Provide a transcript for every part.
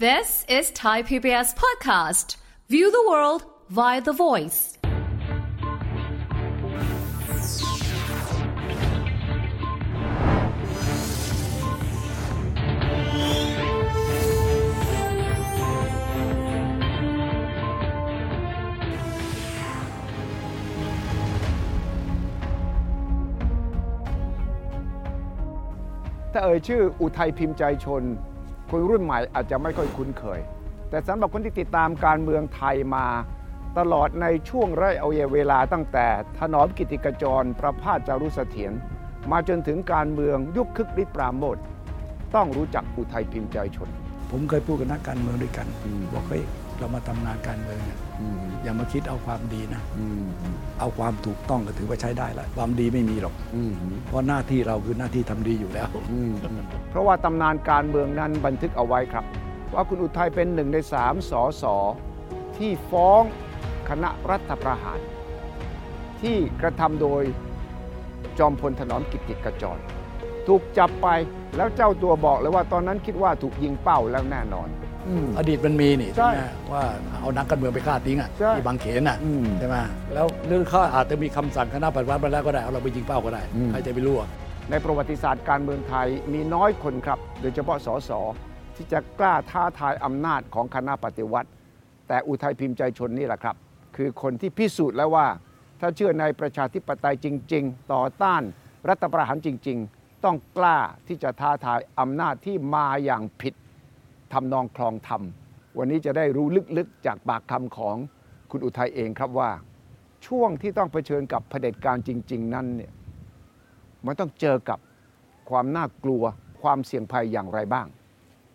This is Thai PBS Podcast. View the world via the voice. ถ้าเอ่ยชื่ออุทัยพิมพ์ใจชน คนรุ่นใหม่อาจจะไม่ค่อยคุ้นเคย แต่สำหรับคนที่ติดตามการเมืองไทยมาตลอดในช่วงระยะเวลาตั้งแต่ถนอมกิติกจร ประพาสจารุเสถียรมาจนถึงการเมืองยุคคึกฤทธิ์ปราโมทต้องรู้จักอุทัยพิมพ์ใจชน ผมเคยพูดกับนักการเมืองด้วยกันอืมบอกเฮ้ยเรามาทำงานการเมืองเนี่ย อย่ามาคิดเอาความดีนะอืมเอาความถูกต้องก็ถือว่าใช้ได้แล้วความดีไม่มีหรอกอืมเพราะหน้าที่เราคือหน้าที่ทำดีอยู่แล้วอืมเพราะว่าตำนานการเมืองนั้นบันทึกเอาไว้ครับ ว่าคุณอุทัยเป็นหนึ่งในสามสอสอที่ฟ้องคณะรัฐประหาร ที่กระทำโดยจอมพลถนอมกิติกจร ถูกจับไปแล้วเจ้าตัวบอกเลยว่าตอนนั้นคิดว่าถูกยิงเป้าแล้วแน่นอน อืมอดีตมันมีนี่ใช่ใช่ไหมว่าเอานักการเมืองไปฆ่าทิ้งอะใช่ที่บางเขนอะอืมใช่ไหมแล้วหรือเขาอาจจะมีคำสั่งคณะปฏิวัติมาแล้วก็ได้เอาเราไปยิงเป้าก็ได้อืมใครจะไปรู้อะในประวัติศาสตร์การเมืองไทยมีน้อยคนครับ โดยเฉพาะสสที่จะกล้าท้าทายอำนาจของคณะปฏิวัติ แต่อุทัยพิมพ์ใจชนนี่แหละครับ คือคนที่พิสูจน์แล้วว่า ถ้าเชื่อในประชาธิปไตยจริง ๆ ต่อต้านรัฐประหารจริง ๆ ต้องกล้าที่จะท้าทายอำนาจที่มาอย่างผิด ทำนองคลองธรรม วันนี้จะได้รู้ลึกๆ จากปากคำของคุณอุทัยเองครับว่า ช่วงที่ต้องเผชิญกับเผด็จการจริง ๆ นั้นเนี่ยมันต้องเจอกับความน่ากลัวความเสี่ยงภัยอย่างไรบ้าง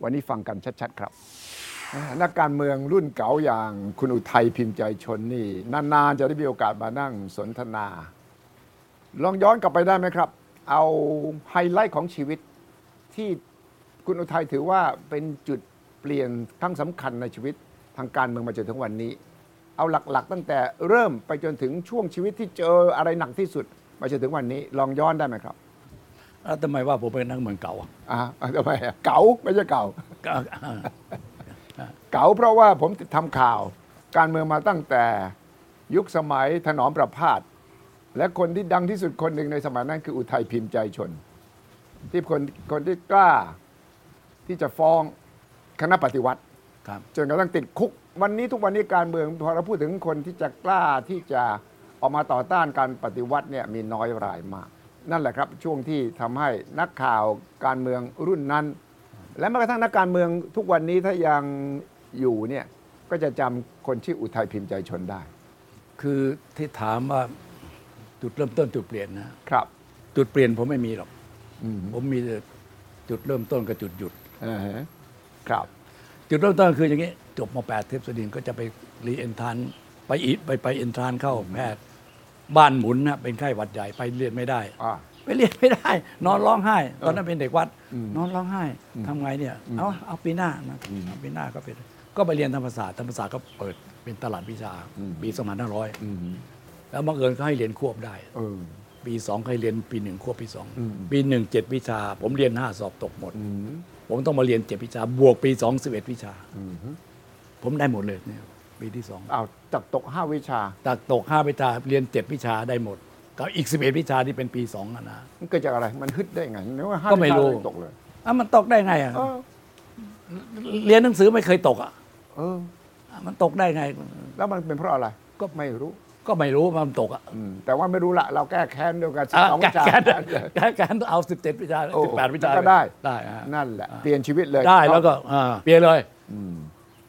วันนี้ฟังกันชัด ๆ ครับ นักการเมืองรุ่นเก๋าอย่างคุณอุทัยพิมพ์ใจชนนี่ นาน ๆ จะได้มีโอกาสมานั่งสนทนา ลองย้อนกลับไปได้ไหมครับ เอาไฮไลท์ของชีวิตที่คุณอุทัยถือว่าเป็นจุด เปลี่ยนครั้งสำคัญในชีวิตทางการเมืองมาจนถึงวันนี้ เอาหลักๆ ตั้งแต่เริ่มไปจนถึงช่วงชีวิตที่เจออะไรหนักที่สุด มาจนถึงวันนี้ลองย้อนได้ไหมครับแล้วทำไมว่าผมเป็นนักเมืองเก่าอะอ่าอ่าทำไมอะเก๋าไม่ใช่เก่าก็เก๋าเพราะว่าผมทำข่าว การเมืองมาตั้งแต่ยุคสมัยถนอมประพาสและคนที่ดังที่สุดคนหนึ่งในสมัยนั้นคืออุทัยพิมพ์ใจชน ที่คนคนที่กล้าที่จะฟ้อง คณะปฏิวัติครับจนกระทั่งติดคุก วันนี้ทุกวันนี้การเมืองพอเราพูดถึงคนที่จะกล้าที่จะออกมาต่อต้านการปฏิวัติเนี่ยมีน้อยรายมาก นั่นแหละครับช่วงที่ทำให้นักข่าวการเมืองรุ่นนั้น และแม้กระทั่งนักการเมืองทุกวันนี้ถ้ายังอยู่เนี่ยก็จะจำคนชื่ออุทัยพิมพ์ใจชนได้ คือที่ถามว่าจุดเริ่มต้นจุดเปลี่ยนนะครับ จุดเปลี่ยนผมไม่มีหรอกอืมผมมีแต่จุดเริ่มต้นกับจุดหยุดอ่าฮะ ครับ จุดเริ่มต้นคืออย่างนี้ จบมแปดเทพสดินก็จะไปรีเอนทรานไปอีไปไปเอนทรานเข้าแพทย์บ้านหมุนนะเป็นไข้หวัดใหญ่ไปเรียนไม่ได้ อ่า ไปเรียนไม่ได้ นอนร้องไห้ ตอนนั้นเป็นเด็กวัดอืมนอนร้องไห้ทำไงเนี่ย เอาเอาปีหน้านะเอาปีหน้าก็เป็นก็ไปเรียนธรรมศาสตร์ธรรมศาสตร์ก็เปิดเป็นตลาดวิชาปีสองพันห้าร้อยอืมแล้วบังเอิญก็ให้เรียนควบได้ เออ ปีสองเคยเรียนปีหนึ่งควบปีสองอืมปีหนึ่งเจ็ดวิชา ผมเรียนห้าสอบตกหมด อืม ผมต้องมาเรียนเจ็ดวิชา บวกปีสองสิบเอ็ดวิชาอืมผมได้หมดเลยเนี่ยปีที่สองเอาจับตกห้าวิชาจากตกห้าวิชาเรียนเจ็ดวิชาได้หมดกับอีกสิบเอ็ดวิชาที่เป็นปีสองอะนะ มันเกิดจากอะไร มันฮึดได้ไงนึกว่าห้าก็ไม่วิชารู้เลยตกเลยอะมันตกได้ไงอะเออเรียนหนังสือไม่เคยตกอะเออ อะมันตกได้ไง แล้วมันเป็นเพราะอะไร ก็ไม่รู้ ก็ไม่รู้ว่ามันตกอะอืมแต่ว่าไม่รู้ละเราแก้แค้นด้วยกันอะสองแกวิชาแกนแกนแกนเอาสิบเจ็ดวิชาโอ้สิบแปดวิชาก็ได้ได้อะนั่นแหละเปลี่ยนชีวิตเลยได้แล้วก็อ่าเปลี่ยนเลยอืม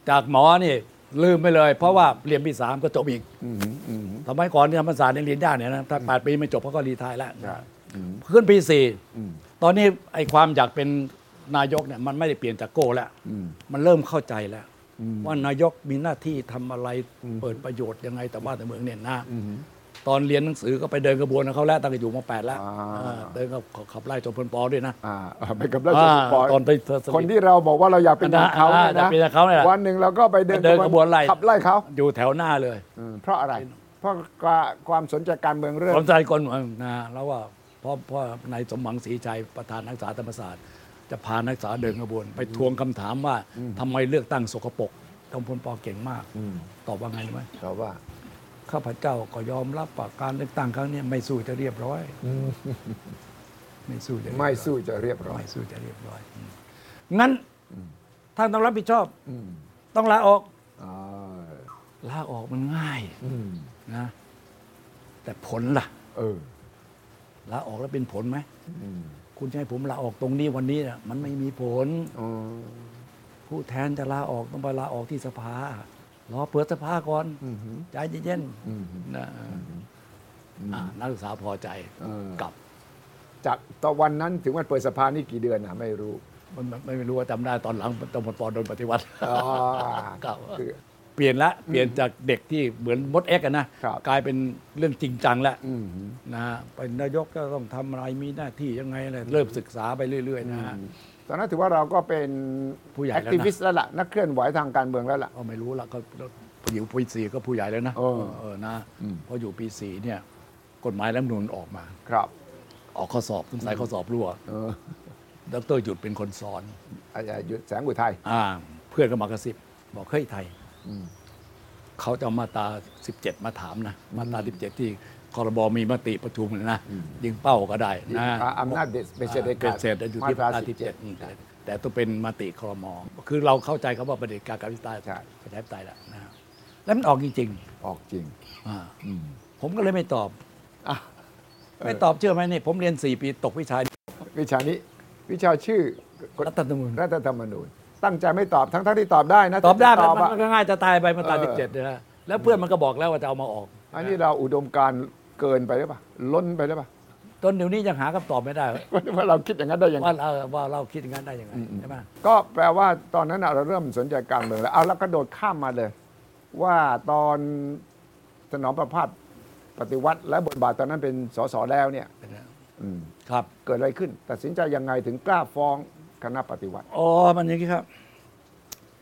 จากหมอนี่ลืมไปเลย เพราะว่าเรียนปีสามก็จบอีกอืมอืมสมัยก่อนที่ธรรมศาสตร์เนี่ยเรียนยากเนี่ยนะถ้าแปดปีไม่จบเขาก็รีไทายแล้วใช่อืมขึ้นปีสี่อืมตอนนี้ไอ้ความอยากเป็นนายกเนี่ยมันไม่ได้เปลี่ยนจากโก้แล้วอืมมันเริ่มเข้าใจแล้วอืม ว่านายกมีหน้าที่ทำอะไรเปิดประโยชน์ยังไงแต่ว่าแต่เมืองเนี่ยนะอืมตอนเรียนหนังสือก็ไปเดินกระบวนกับเขาแล้วตั้งแต่อยู่มแปดแล้วอ่าเออเดินกับขับไล่จนพลปอด้วยนะอ่าไปกับราชบุตรปล่อยตอนไปเธอสนิทคนที่เราบอกว่าเราอยากเป็นอย่างเขาเนี่ยอ่าอยากเป็นอย่างเขาเนี่ยวันหนึ่งเราก็ไปเดินเดินกระบวนไล่ขับไล่เขาอยู่แถวหน้าเลยอืมเพราะอะไร เพราะความสนใจการเมืองเรื่องผมใจคนเมืองนะแล้วว่าเพราะเพราะนายสมหวังศรีชัยประธานนักศึกษาธรรมศาสตร์ จะพานักศึกษาเดินขบวน ไปทวงคำถามว่าทำไมเลือกตั้งสกปรกกำพลปอเก่งมากอืมตอบว่าไงรู้ไหมตอบว่า ข้าพเจ้าก็ยอมรับว่าการเลือกตั้งครั้งนี้ไม่สู้จะเรียบร้อย ไม่สู้จะเรียบร้อยไม่สู้จะเรียบร้อย ไม่สู้จะเรียบร้อยอืมงั้นท่านต้องรับผิดชอบ อืมต้องลาออก อ่าลาออกมันง่ายอืมนะ แต่ผลล่ะ เออลาออกแล้วเป็นผลไหมอืม คุณจะให้ผมลาออกตรงนี้วันนี้น่ะมันไม่มีผล อ๋อผู้แทนจะลาออกต้องไปลาออกที่สภารอเปิดสภาก่อนอืมฮึใจเย็นอืมๆนะอ่านักศึกษาพอใจเออกลับจากตอนวันนั้นถึงวันเปิดสภานี่กี่เดือนอะไม่รู้มันไม่ไม่รู้ว่าจำได้ตอนหลังตำรวจปอโดนปฏิวัติ อ๋อเก่าคือ เปลี่ยนละเปลี่ยนจากเด็กที่เหมือนมดเอ็กซ์อะนะ ครับกลายเป็นเรื่องจริงจังแล้วอืมฮึนะฮะเป็นนายกก็ต้องทำอะไรมีหน้าที่ยังไงอะไรเริ่มศึกษาไปเรื่อย ๆ นะฮะ ตอนนั้นถือว่าเราก็เป็นผู้ใหญ่แล้ควนะทิวิสต์แล้วล่ะนักเคลื่อนไหวทางการเมืองแล้วล่ะ ก็ไม่รู้ละก็อยู่ปีสี่ก็ผู้ใหญ่แล้วนะเออ เออนะอืมเพราะอยู่ปีสี่เนี่ย กฎหมายรัฐธรรมนูญออกมา ครับ ออกข้อสอบสงสัยข้อสอบรั่วเออ ดรหยุดเป็นคนสอน อาจารย์ยุทธแสงอุทัยอ่า เพื่อนก็มากระซิบบอกเฮ้ยไทยอืม เขาจะเอามาตรา17 มาถามนะมาตรา17 ที่คอรบมีมติประชุมเลยนะยิงเป้าก็ได้นะอ่าอำนาจเด็ดเป็นเสด็จเด็ดเสร็จอยู่ที่มาตราสิบเจ็ด17อืมแต่แต่ต้องเป็นมติคอรมอคือเราเข้าใจคำว่าประเด็จการการพิจารใช่ประชาธิปไตยแล้วนะแล้วมันออกจริงออกจริงๆอ่าอืมผมก็เลยไม่ตอบอะไม่ตอบเชื่อไหมนี่ผมเรียน 4 ปีตกวิชาวิชานี้ วิชาชื่อรัฐธรรมนูญรัฐธรรมนูญ ตั้งใจไม่ตอบทั้งทั้งที่ตอบได้นะตอบได้ตอบมันอะมันก็ง่ายจะตายไปมาตราเออ17นะฮะแล้วเพื่อนมันก็บอกแล้วว่าจะเอามาออก อันนี้เราอุดมการณ์เกินไปหรือเปล่าล้นไปหรือเปล่าจนเดี๋ยวนี้ยังหาคำตอบไม่ได้ ว่าเราคิดอย่างนั้นได้ยังไงว่าเราว่าเราคิดอย่างนั้นได้ยังไงใช่ไหมก็แปลว่าตอนนั้นน่ะเราเริ่มสนใจการเมืองแล้วเอาแล้วกระโดดข้ามมาเลย ว่าตอนสนองประพาสปฏิวัติ และบทบาทตอนนั้นเป็นสสแล้วเนี่ยอืมครับเกิดอะไรขึ้น ตัดสินใจยังไงถึงกล้าฟ้อง คณะปฏิวัติ อ๋อ มันอย่างนี้ครับ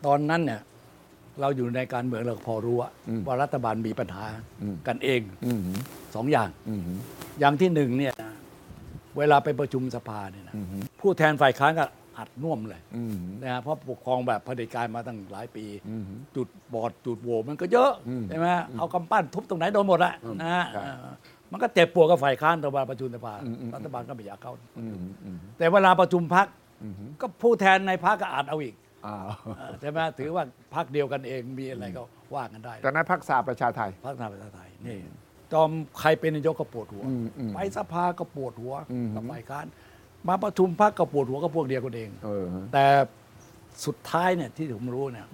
ตอนนั้นเนี่ย เราอยู่ในการเมืองเราก็พอรู้อะอืมว่ารัฐบาลมีปัญหาอืม กันเองอืมสองอย่าง อืม อย่างที่หนึ่งเนี่ยนะเวลาไปประชุมสภาเนี่ยนะอืมผู้แทนฝ่ายค้านก็อัดน่วมเลยอืม นะฮะเพราะปกครองแบบเผด็จการมาตั้งหลายปีอืมจุดบอดจุดโหวมันก็เยอะอืมใช่ไหมเอากำปั้นทุบตรงไหนโดนหมดอะอืมนะฮะใช่เออมันก็เจ็บปวดกับฝ่ายค้านตอนเวลาประชุมสภาอืมอืมรัฐบาลก็ไม่อยากเข้า อืมอืมแต่เวลาประชุมพักอืม ก็ผู้แทนในพักก็อาจเอาอีกอ้าวเออใช่ไหมถือว่าพักเดียวกันเองมีอะไรก็ว่ากันได้ตอนนั้นพรรคสาประชาไทยพักนาประชาไทยนี่จอมพลใครเป็นนายกก็ปวดหัวอืมอืมไปสภาก็ปวดหัวอืมกับฝ่ายค้านมาประชุมพักก็ปวดหัวก็พวกเดียวกันเองเออแต่สุดท้ายเนี่ยที่ผมรู้เนี่ย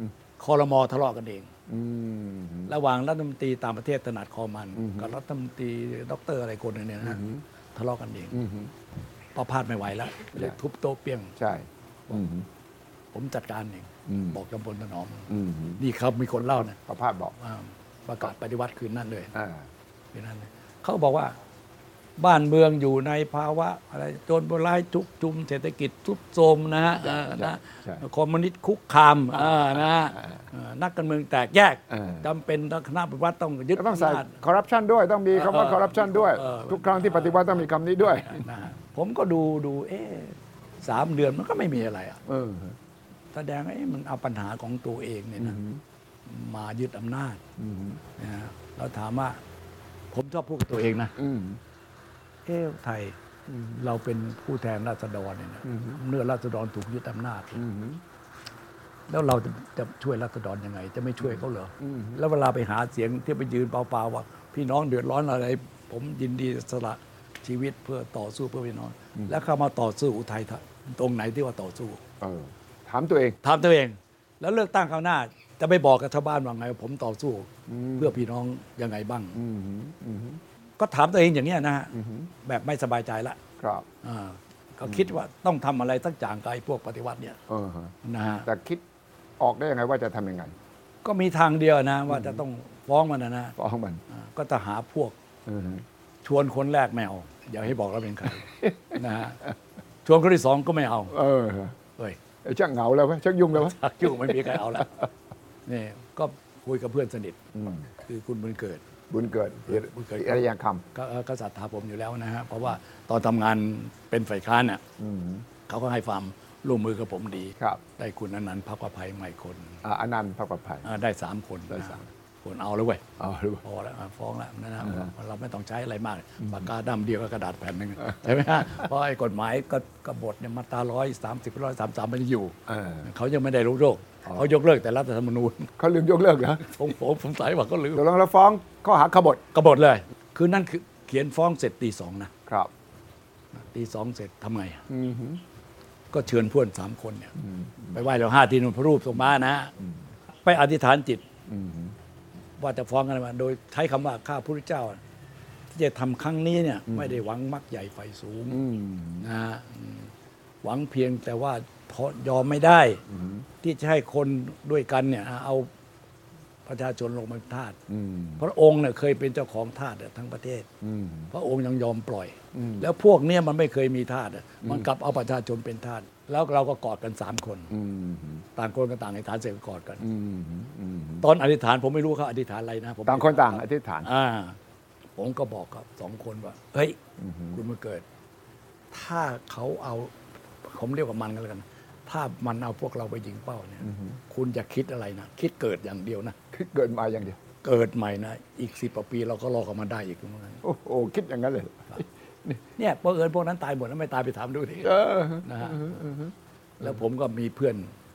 คอรมอทะเลาะกันเองอืมระหว่างรัฐมนตรีต่างประเทศถนัดคอมันตร์ อืมกับรัฐมนตรีด็อกเตอร์อะไรคนหนึ่งเนี่ยนะทะเลาะกันเอง อืมพอพลาดไม่ไหวแล้วเลยทุบโต๊ะเปี้ยง ใช่ อืม ผมจัดการเองอืม บอกจอมพลถนอม อืมนี่ครับมีคนเล่านะประพาสบอกว่าประกาศปฏิวัติคืนนั้นเลยอ่า คืนนั้นเลยเขาบอกว่า บ้านเมืองอยู่ในภาวะอะไรโจรผู้ร้ายชุกชุมเศรษฐกิจทรุดโทรมนะฮะใช่เออนะใช่คอมมิวนิสต์คุกคามอ่านะฮะเออนักการเมืองแตกแยกเออจำเป็นคณะปฏิวัติต้องยึดก็ต้องใส่อำนาจคอร์รัปชันด้วยต้องมีคำว่าเออคอร์รัปชันด้วยเออทุกครั้งที่ปฏิวัติต้องมีคำนี้ด้วยนะฮะผมก็ดูดูเอ๊ะสามเดือนมันก็ไม่มีอะไรอะเออแสดงว่าเอ๊ะมันเอาปัญหาของตัวเองเนี่ยนะมายึดอำนาจอืมนะฮะแล้วถามว่า ผมชอบพูดกับตัวเองนะอืม เอ๊ะไทยเราเป็นผู้แทนราษฎรเนี่ยนะเมื่อราษฎรถูกยึดอำนาจอืมแล้วเราจะจะช่วยราษฎรยังไง จะไม่ช่วยเขาเหรออมแล้วเวลาไปหาเสียงที่ไปยืนเปล่าๆว่า พี่น้องเดือดร้อนอะไร ผมยินดีสละชีวิตเพื่อต่อสู้เพื่อพี่น้อง แล้วเข้ามาต่อสู้อุทัยทะตรงไหนที่ว่าต่อสู้เออถามตัวเองถามตัวเอง แล้วเลือกตั้งคราวหน้า จะไปบอกกับชาวบ้านว่าไงว่าผมต่อสู้เพื่อพี่น้องยังไงบ้างอืมอืม ก็ถามตัวเองอย่างเนี้ยนะฮะแบบไม่สบายใจละครับอ่าก็คิดว่าต้องทำอะไรสักอย่างกับไอ้พวกปฏิวัติเนี่ยเออฮะนะฮะแต่คิดออกได้ยังไงว่าจะทำยังไงก็มีทางเดียวนะว่าจะต้องฟ้องมันนะนะฟ้องมันอ่าก็จะหาพวก เออฮะชวนคนแรกไม่เอาอย่าให้บอกเราเป็นใคร นะฮะชวนคนที่สองก็ไม่เอาเออฮะเอ้ยไอ้ชักเหงาแล้ววะชักยุ่งแล้ววะชักยุ่งไม่มีใครเอาแล้วนี่ก็คุยกับเพื่อนสนิท อืม คือคุณบุญเกิด บุญเกิดบุญเกิด อารยคก็เอ่อก็ศรัทธาผมอยู่แล้วนะฮะเพราะว่าตอนทำงานเป็นฝ่ายค้านเนี่ยำอืมเขาก็ให้ความร่วมมือกับผมดี ครับได้คุณอนันต์พักประภัยใหม่คนอ่าอนันต์พักประภัย อ่าได้สามคนได้สาม คนเอาแล้วเว้ย เอาหรือเปล่า พอแล้วอะฟ้องแล้วนะนะอ่าเราไม่ต้องใช้อะไรมากปากกาดำเดียวกับกระดาษแผ่นหนึ่งใช่ไหมฮะเพราะไอ้กฎหมายก็กบฏเนี่ยมาตราร้อยสามสิบร้อยสามสามมันอยู่ เออ เขายังไม่ได้รู้โรค เขายกเลิกแต่รัฐธรรมนูญเขาลืมยกเลิกเหรอผมผมผมสายว่าเขาลืมตกลงเราฟ้องข้อหาขบฏกบฏเลย คือนั่นคือเขียนฟ้องเสร็จตีสองนะครับตีสองเสร็จทำไงอะอืมฮึก็เชิญเพื่อนสามคนเนี่ยไปไหว้เราห้าที่นุ่นพระรูปทรงม้านะ ไปอธิษฐานจิต อืมฮึว่าจะฟ้องกันมา โดยใช้คำว่าข้าพระเจ้า ที่จะทำครั้งนี้เนี่ย ไม่ได้หวังมักใหญ่ไฟสูงอืมนะฮะอืม หวังเพียงแต่ว่าพอยอมไม่ได้ที่จะให้คนด้วยกันเนี่ยเอาประชาชนลงมาเป็นทาสอืมพระองค์เนี่ยเคยเป็นเจ้าของทาสเนี่ยทั้งประเทศอืมพระองค์ยังยอมปล่อยอืมแล้วพวกเนี้ยมันไม่เคยมีทาสอะมันกลับเอาประชาชนเป็นทาสแล้วเราก็กอดกันสามคนอืมฮึต่างคนก็ต่างอธิษฐานเสร็จก็กอดกันอืมฮึอืมฮึตอนอธิษฐานผมไม่รู้เขาอธิษฐานอะไรนะผมต่างคนต่างอธิษฐานอ่าผมก็บอกกับสองคนว่าเฮ้ยคุณมาเกิด ถ้าเขาเอา ผมเรียกว่ามันกันแล้วกัน ถ้ามันเอาพวกเราไปยิงเป้าเนี่ย คุณจะคิดอะไรนะ คิดเกิดอย่างเดียวนะคือเกิดมาอย่างเดียว เกิดใหม่นะ อีกสิบปีเราก็รอกันมาได้อีกเหมือนกันโอ้โหคิดอย่างนั้นเลยเนี่ยพอเอิญพวกนั้นตายหมดแล้วไม่ตายไปถามดูทีเออนะฮะแล้วผมก็มีเพื่อน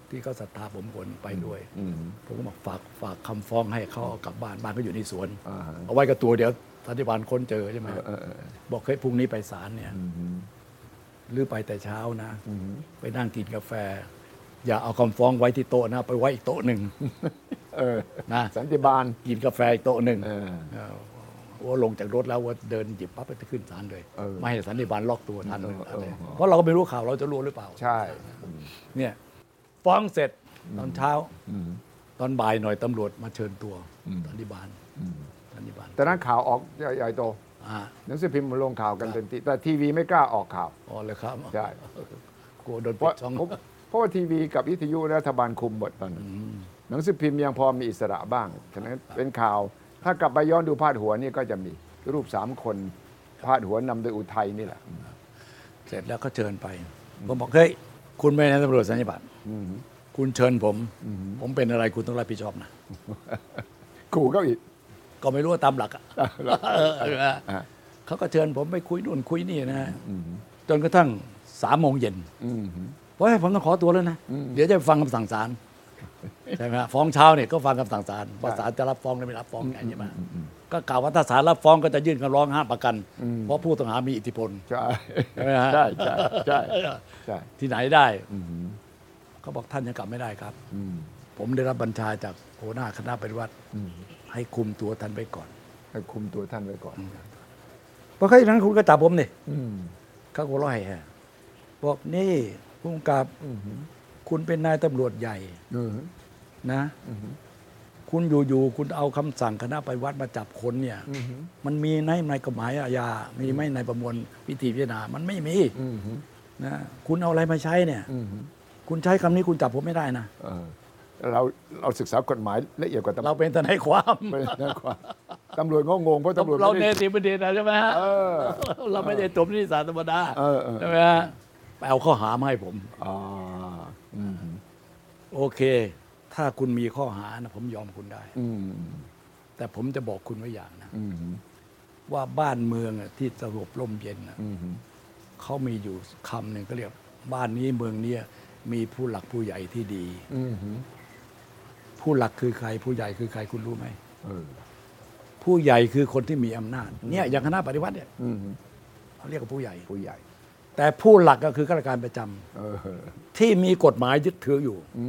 ที่เขาศรัทธาผมคนไปด้วยอืมผมก็บอกฝากฝากคำฟ้องให้เขาเอากลับบ้านบ้านเขาอยู่ในสวนอ่าฮะเอาไว้กับตัวเดี๋ยวสันติบาลค้นเจอใช่ไหมเออเออเออบอกเฮ้ยพรุ่งนี้ไปศาลเนี่ยอืมฮึ หรือไปแต่เช้านะอืมฮึไปนั่งกินกาแฟ อย่าเอาคำฟ้องไว้ที่โต๊ะนะ ไปไว้อีกโต๊ะหนึ่งเออนะสันติบาลกินกาแฟอีกโต๊ะหนึ่งเออเออว่าลงจากรถแล้วว่าเดินหยิบปั๊บไปขึ้นศาลเลยเออไม่ให้สันติบาลล็อกตัวทันเออเอออะไรเออเพราะเราก็ไม่รู้ข่าวเราจะรู้หรือเปล่า ใช่ เนี่ยฟ้องเสร็จตอนเช้าอืมตอนบ่ายหน่อยตำรวจมาเชิญตัวอืมสันติบาลอืมสันติบาลแต่นั้นข่าวออกใหญ่โตอ่า หนังสือพิมพ์มาลงข่าวกันเต็มที่แต่ทีวีไม่กล้าออกข่าวอ๋อเลยครับใช่กลัวโดนเพปิราะดช่องเพราะเพราะว่าทีวีกับวิทยุรัฐบาลคุมหมดตอนนั้นหนังสือพิมพ์ยังพอมีอิสระบ้างฉะนั้นเป็นข่าว ถ้ากลับไปย้อนดูพาดหัวนี่ก็จะมีรูปสามคนพาดหัวนำโดยอุทัยนี่แหละ เสร็จแล้วก็เชิญไปผมบอกเฮ้ยคุณไม่ใช่ตำรวจสันติบาลอืมคุณเชิญผม ผมเป็นอะไรคุณต้องรับผิดชอบนะขู่เขาอีก ก็ไม่รู้ว่าตามหลักอะเออเออเขาก็เชิญผมไปคุยนู่นคุยนี่นะฮะจนกระทั่งสามโมงเย็นเพราะให้ผมต้องขอตัวแล้วนะ เดี๋ยวจะไปฟังคำสั่งศาลใช่ไหมฮะฟ้องเช้าเนี่ยก็ฟังคำสั่งศาลว่าศาลจะรับฟ้องหรือไม่รับฟ้องไงใช่ไหมก็กล่าวว่าถ้าศาลรับฟ้องก็จะยื่นคำร้องห้ามประกัน เพราะผู้ต้องหามีอิทธิพลใช่ใช่ไหมฮะใช่ใช่ใช่ใช่ที่ไหนได้อืเขาบอกท่านยังกลับไม่ได้ครับอืผมได้รับบัญชาจากหัวหน้าคณะปฏิวัติ ให้คุมตัวท่านไปก่อน ให้คุมตัวท่านไว้ก่อนเพราะแค่อย่างนั้นคุณก็จับผมนี่อืมเขาก็ร้อยฮะบอกนี่ผู้กำกับอืมคุณเป็นนายตำรวจใหญ่เออนะ อืมคุณอยู่ๆคุณเอาคำสั่งคณะปฏิวัติมาจับคนเนี่ย อืมมันมีในในกฎหมายอาญา มีไหมในประมวลวิธีพิจารณา มันไม่มีอืมนะ คุณเอาอะไรมาใช้เนี่ย อืมคุณใช้คำนี้คุณจับผมไม่ได้นะ เออ เราเราศึกษากฎหมายละเอียดกว่าตำรเราวจเป็นทนายความไม่ได้กว่าตำรวจงงๆเพราะตำรวจเราไม่เนได้ติบัณฑิตนะใช่ไหมฮะเออเราไม่ได้จบนิติศาสตร์ธรรมดาเออเออใช่ไหมฮะไปเอาข้อหามาให้ผมอ่าอืมโอเค ถ้าคุณมีข้อหานะผมยอมคุณได้อืมแต่ผมจะบอกคุณไว้อย่างนะอืมว่าบ้านเมืองอะที่สงบร่มเย็นอะอืมเขามีอยู่คำหนึ่งก็เรียก บ้านนี้เมืองเนี้ยมีผู้หลักผู้ใหญ่ที่ดีอืม ผู้หลักคือใคร ผู้ใหญ่คือใครคุณรู้ไหมเออผู้ใหญ่คือคนที่มีอำนาจ เนี่ยอย่างคณะปฏิวัติเนี่ยอืมเขาเรียกว่าผู้ใหญ่ผู้ใหญ่ แต่ผู้หลักก็คือข้าราชการประจำเออที่มีกฎหมายยึดถืออยู่อื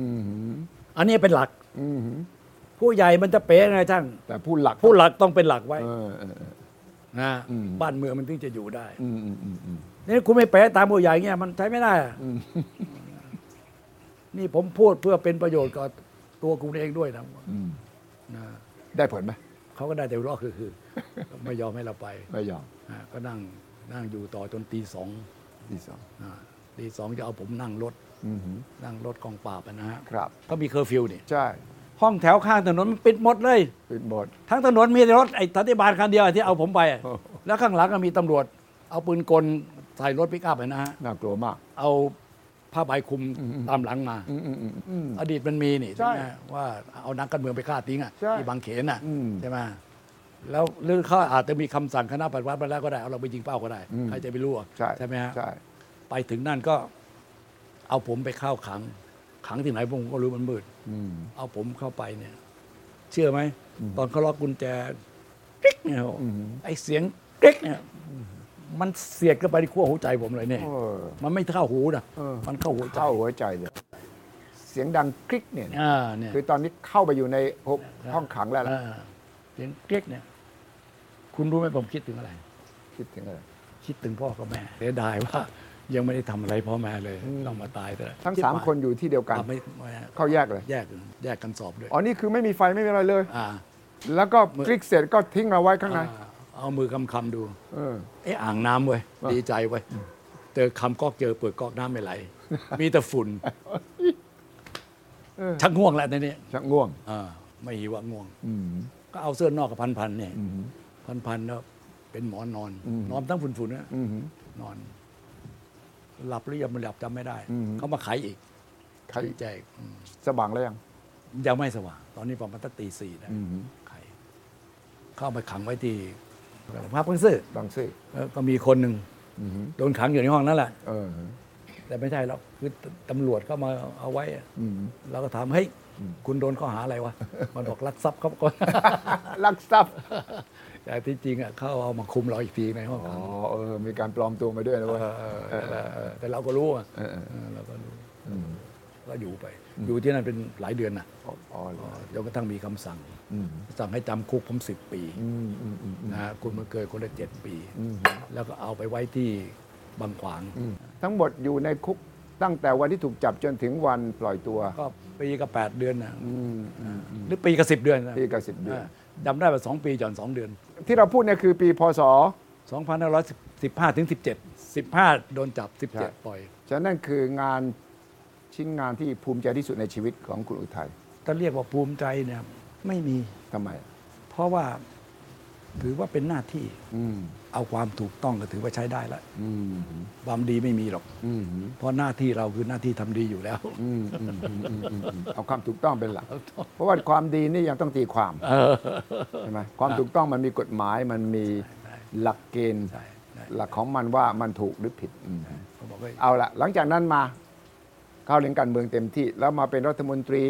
มอันนี้เป็นหลักอืมผู้ใหญ่มันจะเป๊ะไงท่านแต่ผู้หลักผู้หลักต้องเป็นหลักไว้เออเออเออนะอืมบ้านเมืองมันถึงจะอยู่ได้อืมอืมอืมอืมนี่คุณไม่เป๊ะตามผู้ใหญ่เงี้ยมันใช้ไม่ได้อะอืมนี่ผมพูดเพื่อเป็นประโยชน์กับ ตัวคุณเองด้วยนะอืมนะได้ผลไหมเขาก็ได้แต่หัวเราะคือคือ ไม่ยอมให้เราไปไม่ยอมอ่าก็นั่งนั่งอยู่ต่อจนตีสองที่สองอ่าตีสองจะเอาผมนั่งรถอืมนั่งรถกองปราบอะนะฮะครับก็มีเคอร์ฟิวนี่ใช่ห้องแถวข้างถนนมันปิดหมดเลยปิดหมดทั้งถนนมีแต่รถไอ้ทันติบาลคันเดียวที่เอาผมไปโอ้แล้วข้างหลังก็มีตำรวจ เอาปืนกลใส่รถปิกอัพไปนะฮะน่ากลัวมาก เอา ผ้าใบคลุมตามหลังมาอืมอืมอืมอืมอดีตมันมีนี่ใช่ใช่ไหมว่าเอานักการเมืองไปฆ่าทิ้งอะใช่ ที่บางเขนอะอืมใช่ไหมแล้วหรือเขาอาจจะมีคำสั่งคณะปฏิวัติไปแล้วก็ได้เอาเราไปยิงเป้าก็ได้อืมใครจะไปรู้อะใช่ไหมฮะ ใช่ ไปถึงนั่นก็เอาผมไปเข้าขัง ขังที่ไหนผมก็รู้มันมืดอืมเอาผมเข้าไปเนี่ย เชื่อไหม ตอนเขาล็อกกุญแจกริ๊กเนี่ยไอ้เสียงกริ๊กเนี่ย มันเสียดเข้าไปที่ขั้วหัวใจผมเลยเนี่ยเออ มันไม่เข้าหูนะเออ มันเข้าหัวใจเข้าหัวใจเลย เสียงดังคลิกเนี่ย อ่าเนี่ยคือตอนนี้เข้าไปอยู่ในห้องขังแล้วล่ะอ่าเสียงกริ๊กเนี่ย คุณรู้ไหมผมคิดถึงอะไร คิดถึงอะไร คิดถึงพ่อกับแม่เสียดายว่า ยังไม่ได้ทำอะไรพ่อแม่เลยอืมต้องมาตายแต่ทั้งสามคนอยู่ที่เดียวกันอ่าไม่ไม่เข้าแยกเลย แยกแยกกันสอบด้วยอ๋อ นี่คือไม่มีไฟไม่มีอะไรเลย อ่า แล้วก็คลิกเสร็จก็ทิ้งเราไว้ข้างใน อ่า เอามือคำคำๆดูเออเอ้อ่างน้ำเว้ยอะดีใจเว้ยเจอคำก๊อกเจอเปิดก๊อกน้ำไม่ไหล มีแต่ฝุ่นเออ ชักง่วงแล้วในนี้ชักง่วง อ่าไม่หิวอะง่วง อืม ก็เอาเสื้อนอกกับพันพันๆเนี่ยอืมพันพันๆแล้วเป็นหมอนนอนอืมนอนทั้งฝุ่นๆนะอืมนอน หลับหรือยังไม่หลับจำไม่ได้อืมเขามาไขอีกใครชี้แจงอืมสว่างแล้วยัง ยังไม่สว่าง ตอนนี้ประมาณตั้งตีสี่นะอืมไขเข้าไปขังไว้ที่ ภาพเพิ่งซื้อบางซื่อแล้วก็มีคนหนึ่งอืมโดนขังอยู่ในห้องนั่นแหละ เออแต่ไม่ใช่หรอกคือตำรวจเข้ามาเอาไว้อะอืม เราก็ถามเฮ้ยคุณโดนข้อหาอะไรวะ มันบอกลักทรัพย์ครับก่อน ลักทรัพย์แต่ที่จริงอะเขาเอามาคุมเราอีกทีในห้องอ๋ขัองเออมีการปลอมตัวมาด้วยนะเอเว้ยอเออเออเออเออแต่เราก็รู้อะเออเออ เออเราก็รู้อืม ก็อยู่ไป อยู่ที่นั่นเป็นหลายเดือนนะอ๋ออ๋อเหรอจนกระทั่งมีคำสั่งอืมสั่งให้จำคุกผมสิบปีอืมอืมอืมอืมนะฮะคุณมาเกิดคนละเจ็ดปีอืมแล้วก็เอาไปไว้ที่บางขวางอืมทั้งหมดอยู่ในคุกตั้งแต่วันที่ถูกจับจนถึงวันปล่อยตัว ก็ปีกับแปดเดือนนะอืมอืมอืมหรือปีกับสิบเดือนนะปีกับ10เดือนาจำได้ว่าสองปีจอนสองเดือน ที่เราพูดเนี่ยคือปีพศ2515ถึง17 15 โดนจับใช่17 ปล่อย ฉะนั้นคืองาน ชิ้นงานที่ภูมิใจที่สุดในชีวิตของคุณอุทัยถ้าเรียกว่าภูมิใจเนี่ยไม่มี ทำไม เพราะว่าถือว่าเป็นหน้าที่อืมเอาความถูกต้องก็ถือว่าใช้ได้แล้วอืมความดีไม่มีหรอก อืมเพราะหน้าที่เราคือหน้าที่ทำดีอยู่แล้ว อืมอืมอืมอืมอืมอืมเอาความถูกต้องเป็นหลัก เพราะว่าความดีนี่ยังต้องตีความเออใช่ไหมความถูกต้องมันมีกฎหมายมันมีใช่หลักเกณฑ์ ใช่ใช่ หลักของมันว่ามันถูกหรือผิดอืมเขาบอกว่าเอาละหลังจากนั้นมา เข้าเรื่องการเมืองเต็มที่ แล้วมาเป็นรัฐมนตรี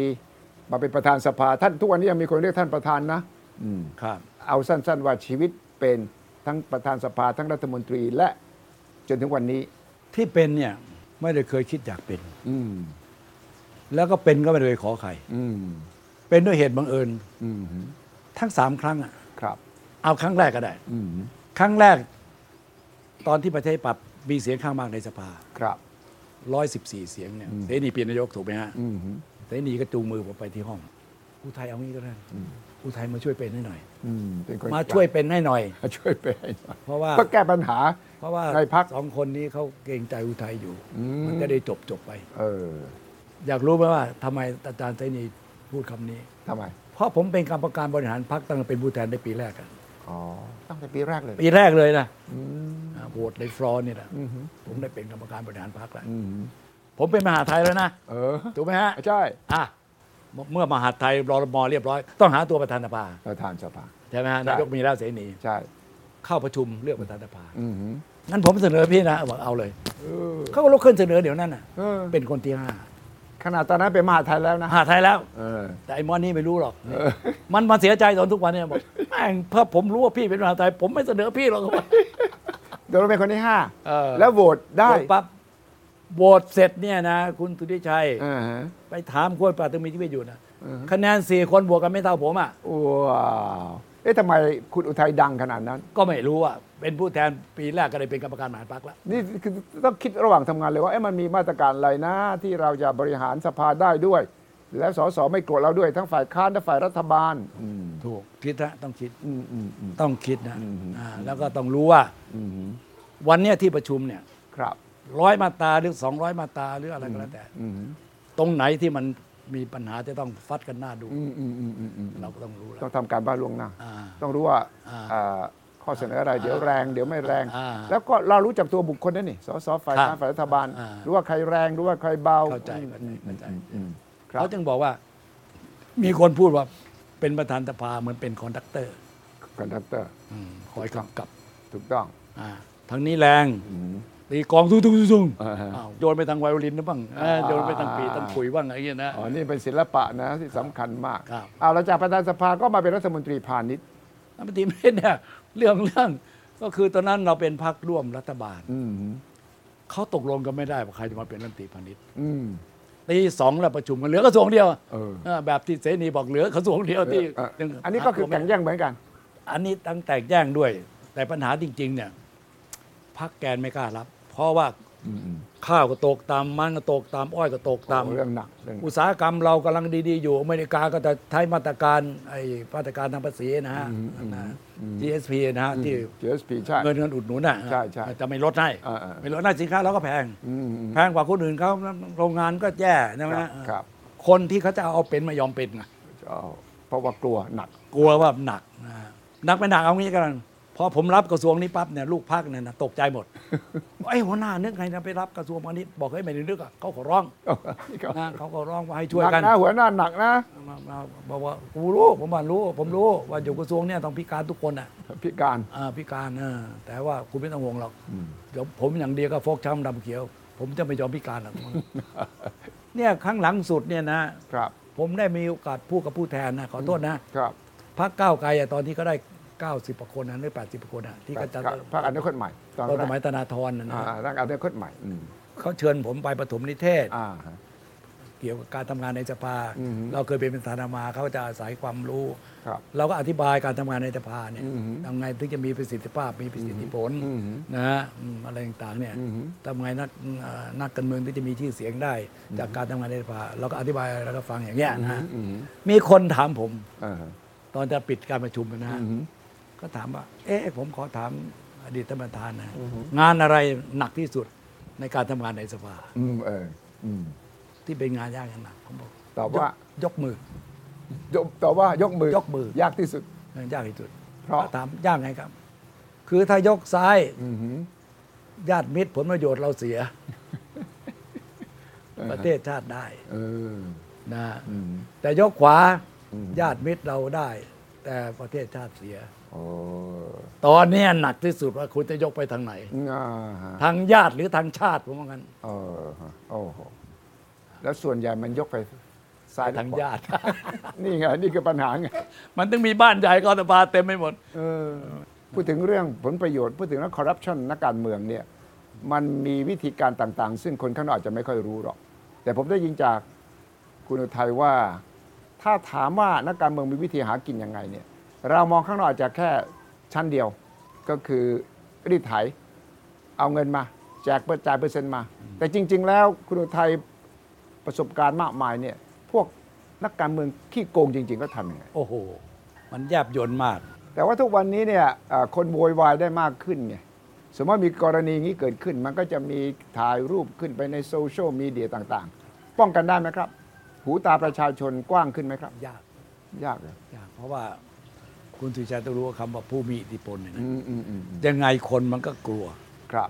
มาเป็นประธานสภาท่านทุกวันนี้ยังมีคนเรียกท่านประธานนะอืมครับ เอาสั้นๆว่าชีวิตเป็นทั้งประธานสภาทั้งรัฐมนตรีและจนถึงวันนี้ ที่เป็นเนี่ยไม่ได้เคยคิดอยากเป็น อืมแล้วก็เป็นก็ไม่ได้เคยขอใคร อืมเป็นด้วยเหตุบังเอิญ อืมทั้งสามครั้งอะครับ เอาครั้งแรกก็ได้ อืมครั้งแรก ตอนที่ประเทศปรับมีเสียงข้างมากในสภา ครับ 114 เสียงเนี่ยเสนีเปลี่ยนนายกถูกไหมฮะอืมเสนีก็จูงมือผมไปที่ห้องอุทัยเอางี้ก็ได้อุทัยมาช่วยเป็นให้หน่อยอืมเป็นคนมาช่วยเป็นให้หน่อยมาช่วยเป็นหน่อยเพราะว่าเพื่อแก้ปัญหา เพราะว่าในพรรคสองคนนี้เขาเกรงใจอุทัยอยู่อืมมันก็ได้จบจบไปเอออยากรู้ไหมว่าทำไมอาจารย์เสนีพูดคำนี้ทำไม เพราะผมเป็นกรรมการบริหารพรรคตั้งแต่เป็นผู้แทนในปีแรกอะ อ๋อตั้งแต่ปีแรกเลยปีแรกเลยนะอืมอ่าโหวตในฟลอร์นี่นะอืมผมได้เป็นกรรมการบริหารพรรคแล้วอืมผมเป็นมหาไทยแล้วนะเออถูกไหมฮะใช่อะเมื่อมหาไทยรอมอเรียบร้อย ต้องหาตัวประธานสภาประธานสภา ใช่ไหมฮะใช่ นายกมีแล้วเสนีใช่ เข้าประชุมเลือกประธานสภาอืมงั้นผมเสนอพี่นะบอกเอาเลย เออเขาก็ลุกขึ้นเสนอเดี๋ยวนั้นน่ะ เออเป็นคนที่ห้า ขนาดตอนนั้นเป็นมหาไทยแล้วนะมหาไทยแล้ว เออ แต่ไอ้มอนนี่ไม่รู้หรอก มันมาเสียใจตอนทุกวันเนี่ยบอกแม่งเพราะผมรู้ว่าพี่เป็นมหาไทย ผมไม่เสนอพี่หรอก โดยเราเป็นคนที่ห้าเออ แล้วโหวตได้โหวตปั๊บโหวตเสร็จเนี่ยนะ คุณสุทธิชัย อ่าฮะ ไปถามคนป่าตึงมีชีวิตอยู่นะ คะแนนสี่คนบวกกันไม่เท่าผมอะ ว้าว เอ๊ะทำไมคุณอุทัยดังขนาดนั้น ก็ไม่รู้อะเป็นผู้แทนปีแรกก็ได้เป็นกรรมการมหาพรรคแล้วนี่คือต้องคิดระหว่างทำงานเลยว่าเอ๊ะมันมีมาตรการอะไรนะ ที่เราจะบริหารสภาได้ด้วย แล้วสสไม่โกรธเราด้วยทั้งฝ่ายค้านและฝ่ายรัฐบาลอืมถูกคิดนะต้องคิดอืมอืมอืมต้องคิดนะอืมอ่าแล้วก็ต้องรู้ว่าอืมวันเนี้ยที่ประชุมเนี่ยครับร้อยมาตราหรือสองร้อยมาตราหรืออะไรก็แล้วแต่ อืมตรงไหนที่มัน มีปัญหาจะต้องฟัดกันหน้าดูอืมอืมอืมอืมอืมเราก็ต้องรู้แล้ว ต้องทำการบ้านล่วงหน้า อ่า ต้องรู้ว่าอ่าอ่าข้อเสนออะไร เดี๋ยวแรง เดี๋ยวไม่แรง อ่าแล้วก็เรารู้จักตัวบุคคลนั่นนี่สสฝ่ายครัค้านบฝ่ายรัฐบาล อ่า รู้ว่าใครแรงรู้ว่าใครเบาเข้าใจเข้าใจเข้าใจอืมครับเขาจึงบอกว่า มีคนพูดว่าเป็นประธานสภาเหมือนเป็น conductor conductor อืมคอยกำกับถูกต้อง อ่าทางนี้แรง ตีกลองตุ้งตุ้งตุ้งตุ้งอ่าฮะ อ้าวโยนไปทางไวโอลินนะบ้างเออโยนไปทางปีทางขุยบ้างอะไรอย่างเงี้ยนะ อ๋อ นี่เป็นศิลปะนะที่สำคัญมากครับ เอาเราจากประธานสภาก็มาเป็นรัฐมนตรีพาณิชย์รัฐมนตรีไม่เนี่ยเรื่องเรื่องก็คือตอนนั้นเราเป็นพรรคร่วมรัฐบาลอืมเขาตกลงกันไม่ได้ว่าใครจะมาเป็นรัฐมนตรีพาณิชย์อืม ตีสองแล้วประชุมกันเหลือกระทรวงเดียวเออ เออแบบที่เสนีบอกเหลือกระทรวงเดียวที่เออยังอันนี้ก็คือแข่งแย่งเหมือนกัน อันนี้ตั้งแตกแย่งด้วย แต่ปัญหาจริง ๆ เนี่ยพรรคแกนไม่กล้ารับ เพราะว่าอืมข้าวก็ตกตามมันก็ตกตามอ้อยก็ตกตามเรื่องหนักเรื่องอุตสาหกรรมเรากำลังดี ๆ อยู่อเมริกาก็จะใช้มาตรการไอ้มาตรการทางภาษีนะฮะนะ GSP นะฮะที่ GSP ใช่เงินเงินอุดหนุนอะใช่ใช่จะไม่ลดให้อ่าๆไม่ลดให้สินค้าเราก็แพงอืมอืมแพงกว่าคนอื่นเขาโรงงานก็แย่ใช่ไหมครับฮะครับคนที่เขาจะเอาเป็นไม่ยอมเป็นไงเอาเพราะว่ากลัวหนัก กลัวว่าหนักนะหนักไปหนักเอางี้กัน พอผมรับกระทรวงนี้ปั๊บเนี่ยลูกพักเนี่ยนะตกใจหมดไอ้ยหัวหน้านึกไงจะไปรับกระทรวงพาณิชย์บอกให้ยไม่ได้นึกอะเขาขอร้องนี่ก็นะเขาก็ร้องว่าให้ช่หวยนักกันนะหัวหน้าหนักนะมามาบอกว่ากูรู้ผมว่ารู้ ผมรู้ว่าอยู่กระทรวงเนี่ยต้องพิการทุกคนอะพิการอ่าพิการเออแต่ว่าคุณไม่ต้องห่วงหรอกเดี๋ยวผมอย่างเดียวก็ฟกช้ำดำเขียว ผมจะไม่ยอมพิการหรอกเนี่ยครั้งหลังสุดเนี่ยนะครับ ผมได้มีโอกาสพูดกับผู้แทนนะขอโทษนะครับพรรคก้าวไกลอะตอนที่เขาได้ 90กว่าคนนะหรือ 80กว่าคนอะที่เขาจะพรรคอนาคตใหม่ตอนตอนแรสมัยกธนาธรนะนะอ่าร่างอนาคตใหม่อืมเขาเชิญผมไปปฐมนิเทศ อ่าฮะ เกี่ยวกับการทำงานในสภา อือฮึเราเคยเป็นประธานมาเขาจะอาศัยความรู้ ครับเราก็อธิบายการทำงานในสภาเนี่ยอือฮึทำไงถึงจะมีประสิทธิภาพมีประสิทธิผลอือฮึนะฮะอืมอะไรต่างๆเนี่ยอือฮึ ทำไงนักเอ่อนักการเมืองถึงจะมีชื่อเสียงได้ จากการทำงานในสภา เราก็อธิบายแล้วก็ฟังอย่างเงี้ยนะฮะอืมมีคนถามผม อ่าฮะ ตอนจะปิดการประชุมนะฮะอืม ก็ถามว่า เอ๊ะผมขอถามอดีตท่านประธานนะงานอะไรหนักที่สุดในการทำงานในสภาอืมเอออืมที่เป็นงานยากอย่างหนักผมบอกตอบว่ายกมือยกตอบว่ายกมือยกมือยากที่สุดยากที่สุด เพราะก็ถามยากไงครับ คือถ้ายกซ้ายอือหือญาติมิตรผลประโยชน์เราเสีย ประเทศชาติได้เออนะอืมแต่ยกขวาอืมญาติมิตรเราได้ แต่ประเทศชาติเสียโอ้ ตอนเนี้ยหนักที่สุดว่าคุณจะยกไปทางไหน อ่าฮะทางญาติหรือทางชาติผมว่างั้นเออฮะโอ้โหแล้วส่วนใหญ่มันยกไปซ้ายหรือทางขวญาติ นี่ไงนี่คือปัญหาไงมันต้องมีบ้านใหญ่ก็สภาเต็มไปหมด เออพูดถึงเรื่องผลประโยชน์ พูดถึงเรื่องคอร์รัปชันนักการเมืองเนี่ย มันมีวิธีการต่างๆ ซึ่งคนข้างนอกอาจจะไม่ค่อยรู้หรอก แต่ผมได้ยินจากคุณอุทัยว่า ถ้าถามว่านักการเมืองมีวิธีหากินยังไงเนี่ย เรามองข้างนอกอาจจะแค่ชั้นเดียว ก็คือรีดไถเอาเงินมา แจกเปิดจ่ายเปอร์เซ็นต์มา แต่จริง ๆ แล้วคุณอุทัยประสบการณ์มากมายเนี่ยพวกนักการเมืองขี้โกงจริง ๆ ก็ทำยังไงโอ้โห มันแยบยนต์มาก แต่ว่าทุกวันนี้เนี่ยเอ่อคนโวยวายได้มากขึ้นไงสมมติว่ามีกรณีนี้เกิดขึ้น มันก็จะมีถ่ายรูปขึ้นไปในโซเชียลมีเดียต่างๆ ป้องกันได้ไหมครับ หูตาประชาชนกว้างขึ้นไหมครับ ยาก ยากเลยยาก เพราะว่า คุณสุชัยต้องรู้ว่าคำว่าผู้มีอิทธิพลเนี่ยนะอืมอืมอืมอืมยังไงคนมันก็กลัว ครับ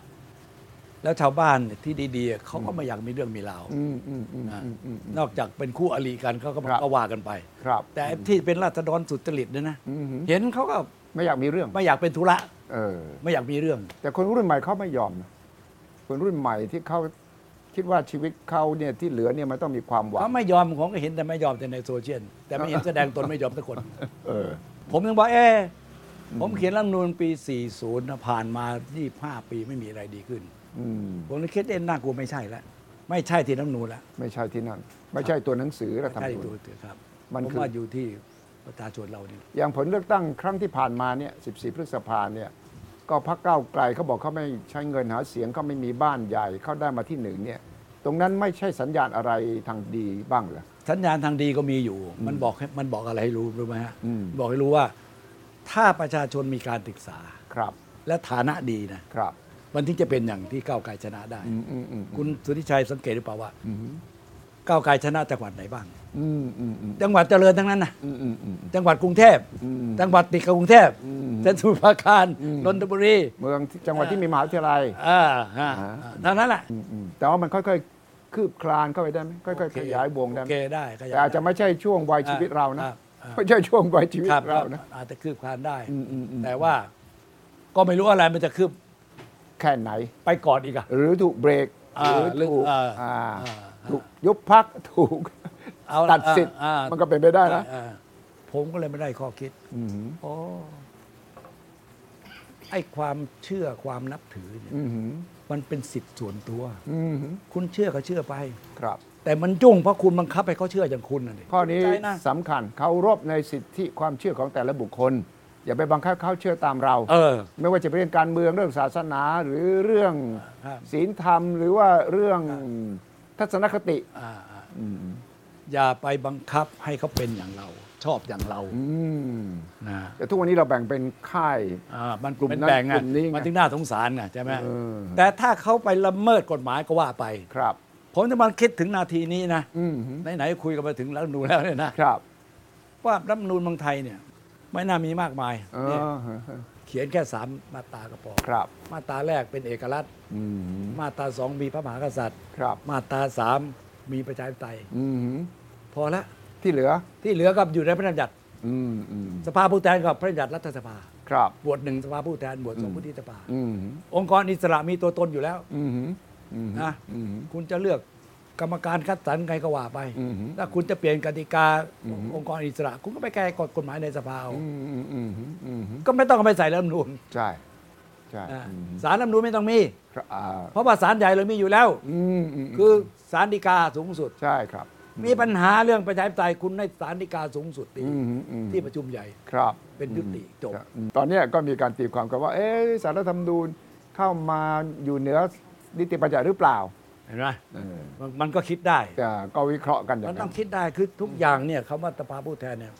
แล้วชาวบ้านเนี่ยที่ดีๆเขาก็ไม่อยากมีเรื่องมีราวอืมอืมอืมนะอืมอืมอืม นอกจากเป็นคู่อริกันเขาก็ครับ ก็ว่ากันไป ครับ แต่ไอ้ที่เป็นราษฎรสุจริตเนี่ยนะอืม เห็นเขาก็ไม่อยากมีเรื่องไม่อยากเป็นธุระเออ ไม่อยากมีเรื่อง แต่คนรุ่นใหม่เขาไม่ยอมนะคนรุ่นใหม่ที่เขาคิดว่าชีวิตเขาเนี่ยที่เหลือเนี่ยมันต้องมีความหวังเขาไม่ยอมผมก็เห็นแต่ไม่ยอมแต่ในโซเชียลแต่ไม่เห็นแสดงตนไม่ยอมสักคน เออ ผมถึงบอกเอ๊ะผมเขียนรัฐธรรมนูญปี 40นะผ่านมา 25 ปีไม่มีอะไรดีขึ้น อืมผมเลยคิดเอ็นน่ากลัวไม่ใช่แล้วไม่ใช่ที่รัฐธรรมนูญแล้วไม่ใช่ที่นั่น ไม่ใช่ตัวหนังสือรัฐธรรมใช่นูตัวญเถอะครับมันผมคือ ว่าอยู่ที่ประชาชนเรานี่อย่างผลเลือกตั้งครั้งที่ผ่านมาเนี่ย 14 พฤษภาเนี่ย ก็พักเก้าวไกลเขาบอกเขาไม่ใช้เงินหาเสียงเขาไม่มีบ้านใหญ่เขาได้มาที่หนึ่งเนี่ย ตรงนั้นไม่ใช่สัญญาณอะไรทางดีบ้างเหรอ สัญญาณทางดีก็มีอยู่ มันบอกให้มันบอกอะไรให้รู้รู้ไหมฮะอืม บอกให้รู้ว่าถ้าประชาชนมีการศึกษา ครับ และฐานะดีนะครับ มันถึงจะเป็นอย่างที่ก้าวไกลชนะได้ อืมอืมอืมคุณสุทธิชัยสังเกตหรือเปล่าว่าอืมก้าวไกลชนะจังหวัดไหนบ้าง อืมอืมอืมจังหวัดเจริญทั้งนั้นนะอืมอืมอืม จังหวัดกรุงเทพอืมจังหวัดติดกับกรุงเทพอืมเส้นสมุทรปราการนนทบุรีเมืองที่จังหวัดที่มีมหาวิทยาลัยอ่าฮะอ่าเท่านั้นแหละอืมแต่ว่ามันค่อยๆ คืบคลานเข้าไปได้ไหมค่อยๆขยายวงได้โอไหมเคได้ขยายแต่อาจจะไม่ใช่ช่วงวัยชีวิตเรานะอ่าอ่าไม่ใช่ช่วงวัยชีวิตครับเรานะอาจจะคืบคลานได้อืมอืมอืมแต่ว่า ก็ไม่รู้อะไรมันจะคืบแค่ไหน ไปก่อนอีกอะหรือถูกเบรกอ่าหรือถูกหรืออ่าอ่าอ่าถูกยุบพักถูกเอาตัดสิทธิ์อ่ามันก็เป็นไปได้นะอ่าผมก็เลยไม่ได้ข้อคิดอืมโอ้ไอ้ความเชื่อความนับถือเนี่ยอื มมันเป็นสิทธิ์ส่วนตัวอืมคุณเชื่อก็เชื่อไปครับ แต่มันยุ่งเพราะคุณบังคับให้เขาเชื่ออย่างคุณน่ะดิข้อนี้เข้าใจนะสำคัญเคารพในสิทธิความเชื่อของแต่ละบุคคล อย่าไปบังคับเขาเชื่อตามเรา เออ ไม่ว่าจะเป็นเรื่องการเมืองเรื่องศาสนาหรือเรื่องครับศีลธรรม หรือว่าเรื่องทัศนคติ อ่าอ่าอย่าไปบังคับให้เขาเป็นอย่างเรา ชอบอย่างเราอืมนะแต่ทุกวันนี้เราแบ่งเป็นค่ายอ่ามันกลุ่มเป็นนั้นแบ่งไงกลุ่มนี้ไงมันถึงน่าสงสารไงใช่ไหมเออแต่ถ้าเขาไปละเมิดกฎหมายก็ว่าไปครับผมจะมาคิดถึงนาทีนี้นะอืมไหนๆคุยกันมาถึงรัฐธรรมนูญแล้วเนี่ยนะครับ ว่ารัฐธรรมนูญเมืองไทยเนี่ย ไม่น่ามีมากมายเอเนี่ยอเขียนแค่สามมาตราก็พอครับ มาตราแรกเป็นเอกรัฐอืมมาตราสองมีพระมหากษัตริย์ ครับ มาตราสามมีประชาธิปไตยอืมพอละ ที่เหลือ ที่เหลือก็อยู่ในพระราชบัญญัติอืมอืมสภาผู้แทนกับพระราชบัญญัติรัฐสภาครับ บวชหนึ่งสภาผู้แทนบวชสองวุฒิสภา อืมองค์กรอิสระมีตัวตนอยู่แล้วอืมอืมนะอืม คุณจะเลือกกรรมการคัดสรรใครก็ว่าไปอืม ถ้าคุณจะเปลี่ยนกติกาองค์กรอิสระ คุณก็ไปแก้กฎกฎหมายในสภาเอาอืมอืมอืมอืมก็ไม่ต้องเอาไปใส่รัฐธรรมนูญใช่ใช่อ่าอืมศาลรัฐธรรมนูญไม่ต้องมี ครับอ่าเพราะว่าศาลใหญ่เรามีอยู่แล้ว อืมอืมคือศาลฎีกาสูงสุด ใช่ครับ มีปัญหาเรื่องประชาธิปไตยคุณให้ศาลฎีกาสูงสุดตีอืมอืม ที่ประชุมใหญ่ครับเป็นยุติจบ อืมตอนเนี้ยก็มีการตีความกันว่า เอ๊ะสารรัฐธรรมนูญเข้ามาอยู่เหนือนิติบัญญัติหรือเปล่าเห็นไหมเออมันมันก็คิดได้แต่ก็วิเคราะห์กันอย่ามันงต้นั้อนงคิดได้คือทุกอย่างเนี่ยคำว่าสภาผู้แทนเนี่ย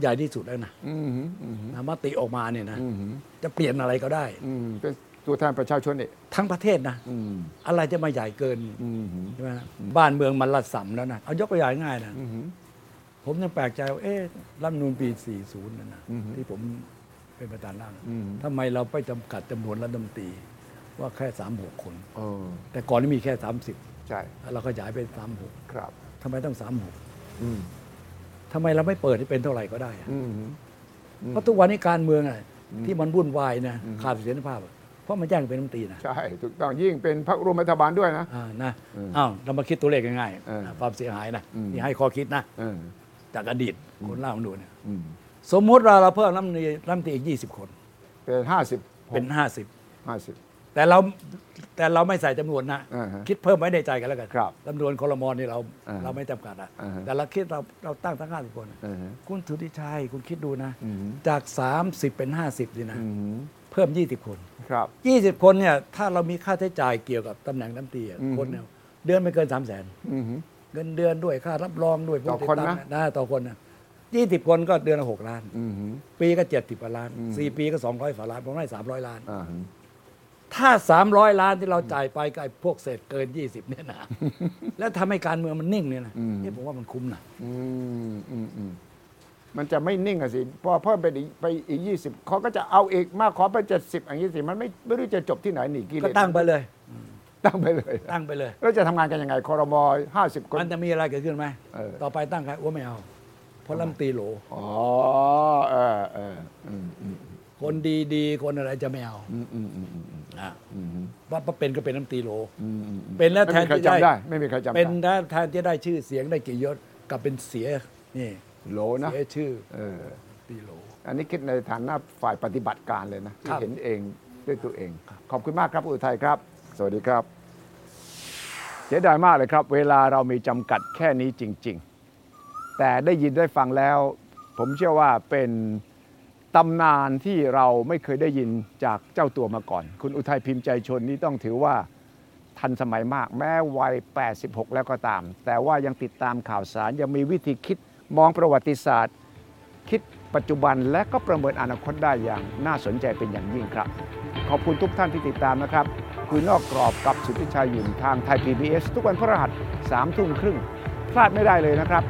ใหญ่ที่สุดแล้วนะอืมอืมมติออกมาเนี่ยนะ อืมจะเปลี่ยนอะไรก็ได้ อืมเป็น ตัวแทนประชาชนนี่ทั้งประเทศนะอืมอะไรจะมาใหญ่เกินอืมใช่ไหมบ้านเมืองมันระสำแล้วนะเอายกตัวอย่างง่ายๆนะอืมผมยังแปลกใจว่าเอ๊ะรัฐธรรมนูญปี 40 นั่นนะอือฮึที่ผมเป็นประธานร่างอืมทำไมเราไปจำกัดจำนวนรัฐมนตรีว่าแค่ 36 คนเออแต่ก่อนนี้มีแค่ใช่30เราขยายเป็น36 ครับทำไมต้องอืม36ทำไมเราไม่เปิดให้เป็นเท่าไหร่ก็ได้อะอืมเพราะทุกวันนี้การเมืองอะอืมที่มันวุ่นวายนะอืมขาดเสถียรภาพอะ เพราะมันแย่งเป็นรัฐมนตรีนะใช่ถูกต้องยิ่งเป็นพรรคร่วมรัฐบาลด้วยนะอ่านะอืมอ้าวเรามาคิดตัวเลขง่ายเออๆนะความเสียหายนะอืมที่ให้ข้อคิดนะ เออจากอดีตคนร่างรัฐธรรมนูญเนี่ยอืมสมมุติว่าเราเพิ่มรัฐมนตรีรัฐมนตรีอีก 20 คน เป็นห้าสิบเป็นห้าสิบ50แต่เราแต่เราไม่ใส่จำนวนนะ อ่าฮะคิดเพิ่มไว้ในใจกันแล้วกันครับจำนวนคอรมอนี่เราอ่าเราไม่จำกัดอะอ่าฮะ แต่เราคิดเราเราตั้งทั้ง50คนอะเออฮะคุณสุทธิชัยคุณคิดดูนะ อืม จาก 30 เป็น 50นี่นะ อืม เพิ่ม 20 คนครับ 20 คนเนี่ยถ้าเรามีค่าใช้จ่ายเกี่ยวกับตำแหน่งน้ำตรีอะอืม คนเนี่ยเดือนไม่เกิน 3 0 0 0 0นอืม เงินเดือนด้วยค่ารับรองด้วยต่อผู้ติดคนตามนะ นะต่อคนนะ20 คนก็เดือนละ6ล้าน อืม ปีก็ 70กว่าล้าน อืม 4 ปีก็ 200ฝาล้านผมให้300 ล้าน อ่าฮะถ้า 300 ล้านที่เราจ่ายไปกับไอ้พวกเศษเกิน 20 เนี่ยนะ แล้วทำให้การเมืองมันนิ่งเนี่ยนะนี่ผมว่ามันคุ้มนะอืมอืมอืม มันจะไม่นิ่งอะสิ พอเพิ่มไปอีกไปอีกยี่สิบเขาก็จะเอาอีกมาขอไปเจ็ดสิบอย่างนี้สิมันไม่ไม่รู้จะจบที่ไหนหนีกิเลก็สตั้งไปเลย ตั้งไปเลยตั้งไปเลย แล้วจะทำงานกันยังไงคอรมอห้าสิบคน มันจะมีอะไรเกิดขึ้นไหม เออ ต่อไปตั้งใครว่าไม่เอา เพราะลำตีโหล อ๋อเออเอออืมอืมคนดีๆ คนอะไรจะไม่เอาอืมอืมอืมอืมอืมอะอืมว่าเพราะเป็นก็เป็นลำตีโหล อืมอืมเป็นแล้วไม่แทนมีใครที่ได้จำได้ ไม่มีใครจำได้เป็นแล้วแทนที่ได้ชื่อเสียงได้กี่ยศกลับเป็นเสียนี่ โหลนะ เสียชื่อเออตีโหล อันนี้คิดในฐานะฝ่ายปฏิบัติการเลยนะคที่รับ เห็นเองด้วยตัวเอง ขอบคุณมากครับอุทัยครับ สวัสดีครับ เสียดายมากเลยครับ เวลาเรามีจำกัดแค่นี้จริง ๆ แต่ได้ยินได้ฟังแล้ว ผมเชื่อว่าเป็นตำนานที่เราไม่เคยได้ยินจากเจ้าตัวมาก่อน คุณอุทัยพิมพ์ใจชนนี่ต้องถือว่า ทันสมัยมากแม้วัย 86 แล้วก็ตาม แต่ว่ายังติดตามข่าวสารยังมีวิธีคิด มองประวัติศาสตร์ คิดปัจจุบันและก็ประเมินอนาคตได้อย่างน่าสนใจเป็นอย่างยิ่งครับ ขอบคุณทุกท่านที่ติดตามนะครับ คุยนอกกรอบกับสุทธิชัยหยุ่นทางไทย PBS ทุกวันพฤหัส3ทุ่มครึ่งพลาดไม่ได้เลยนะครับ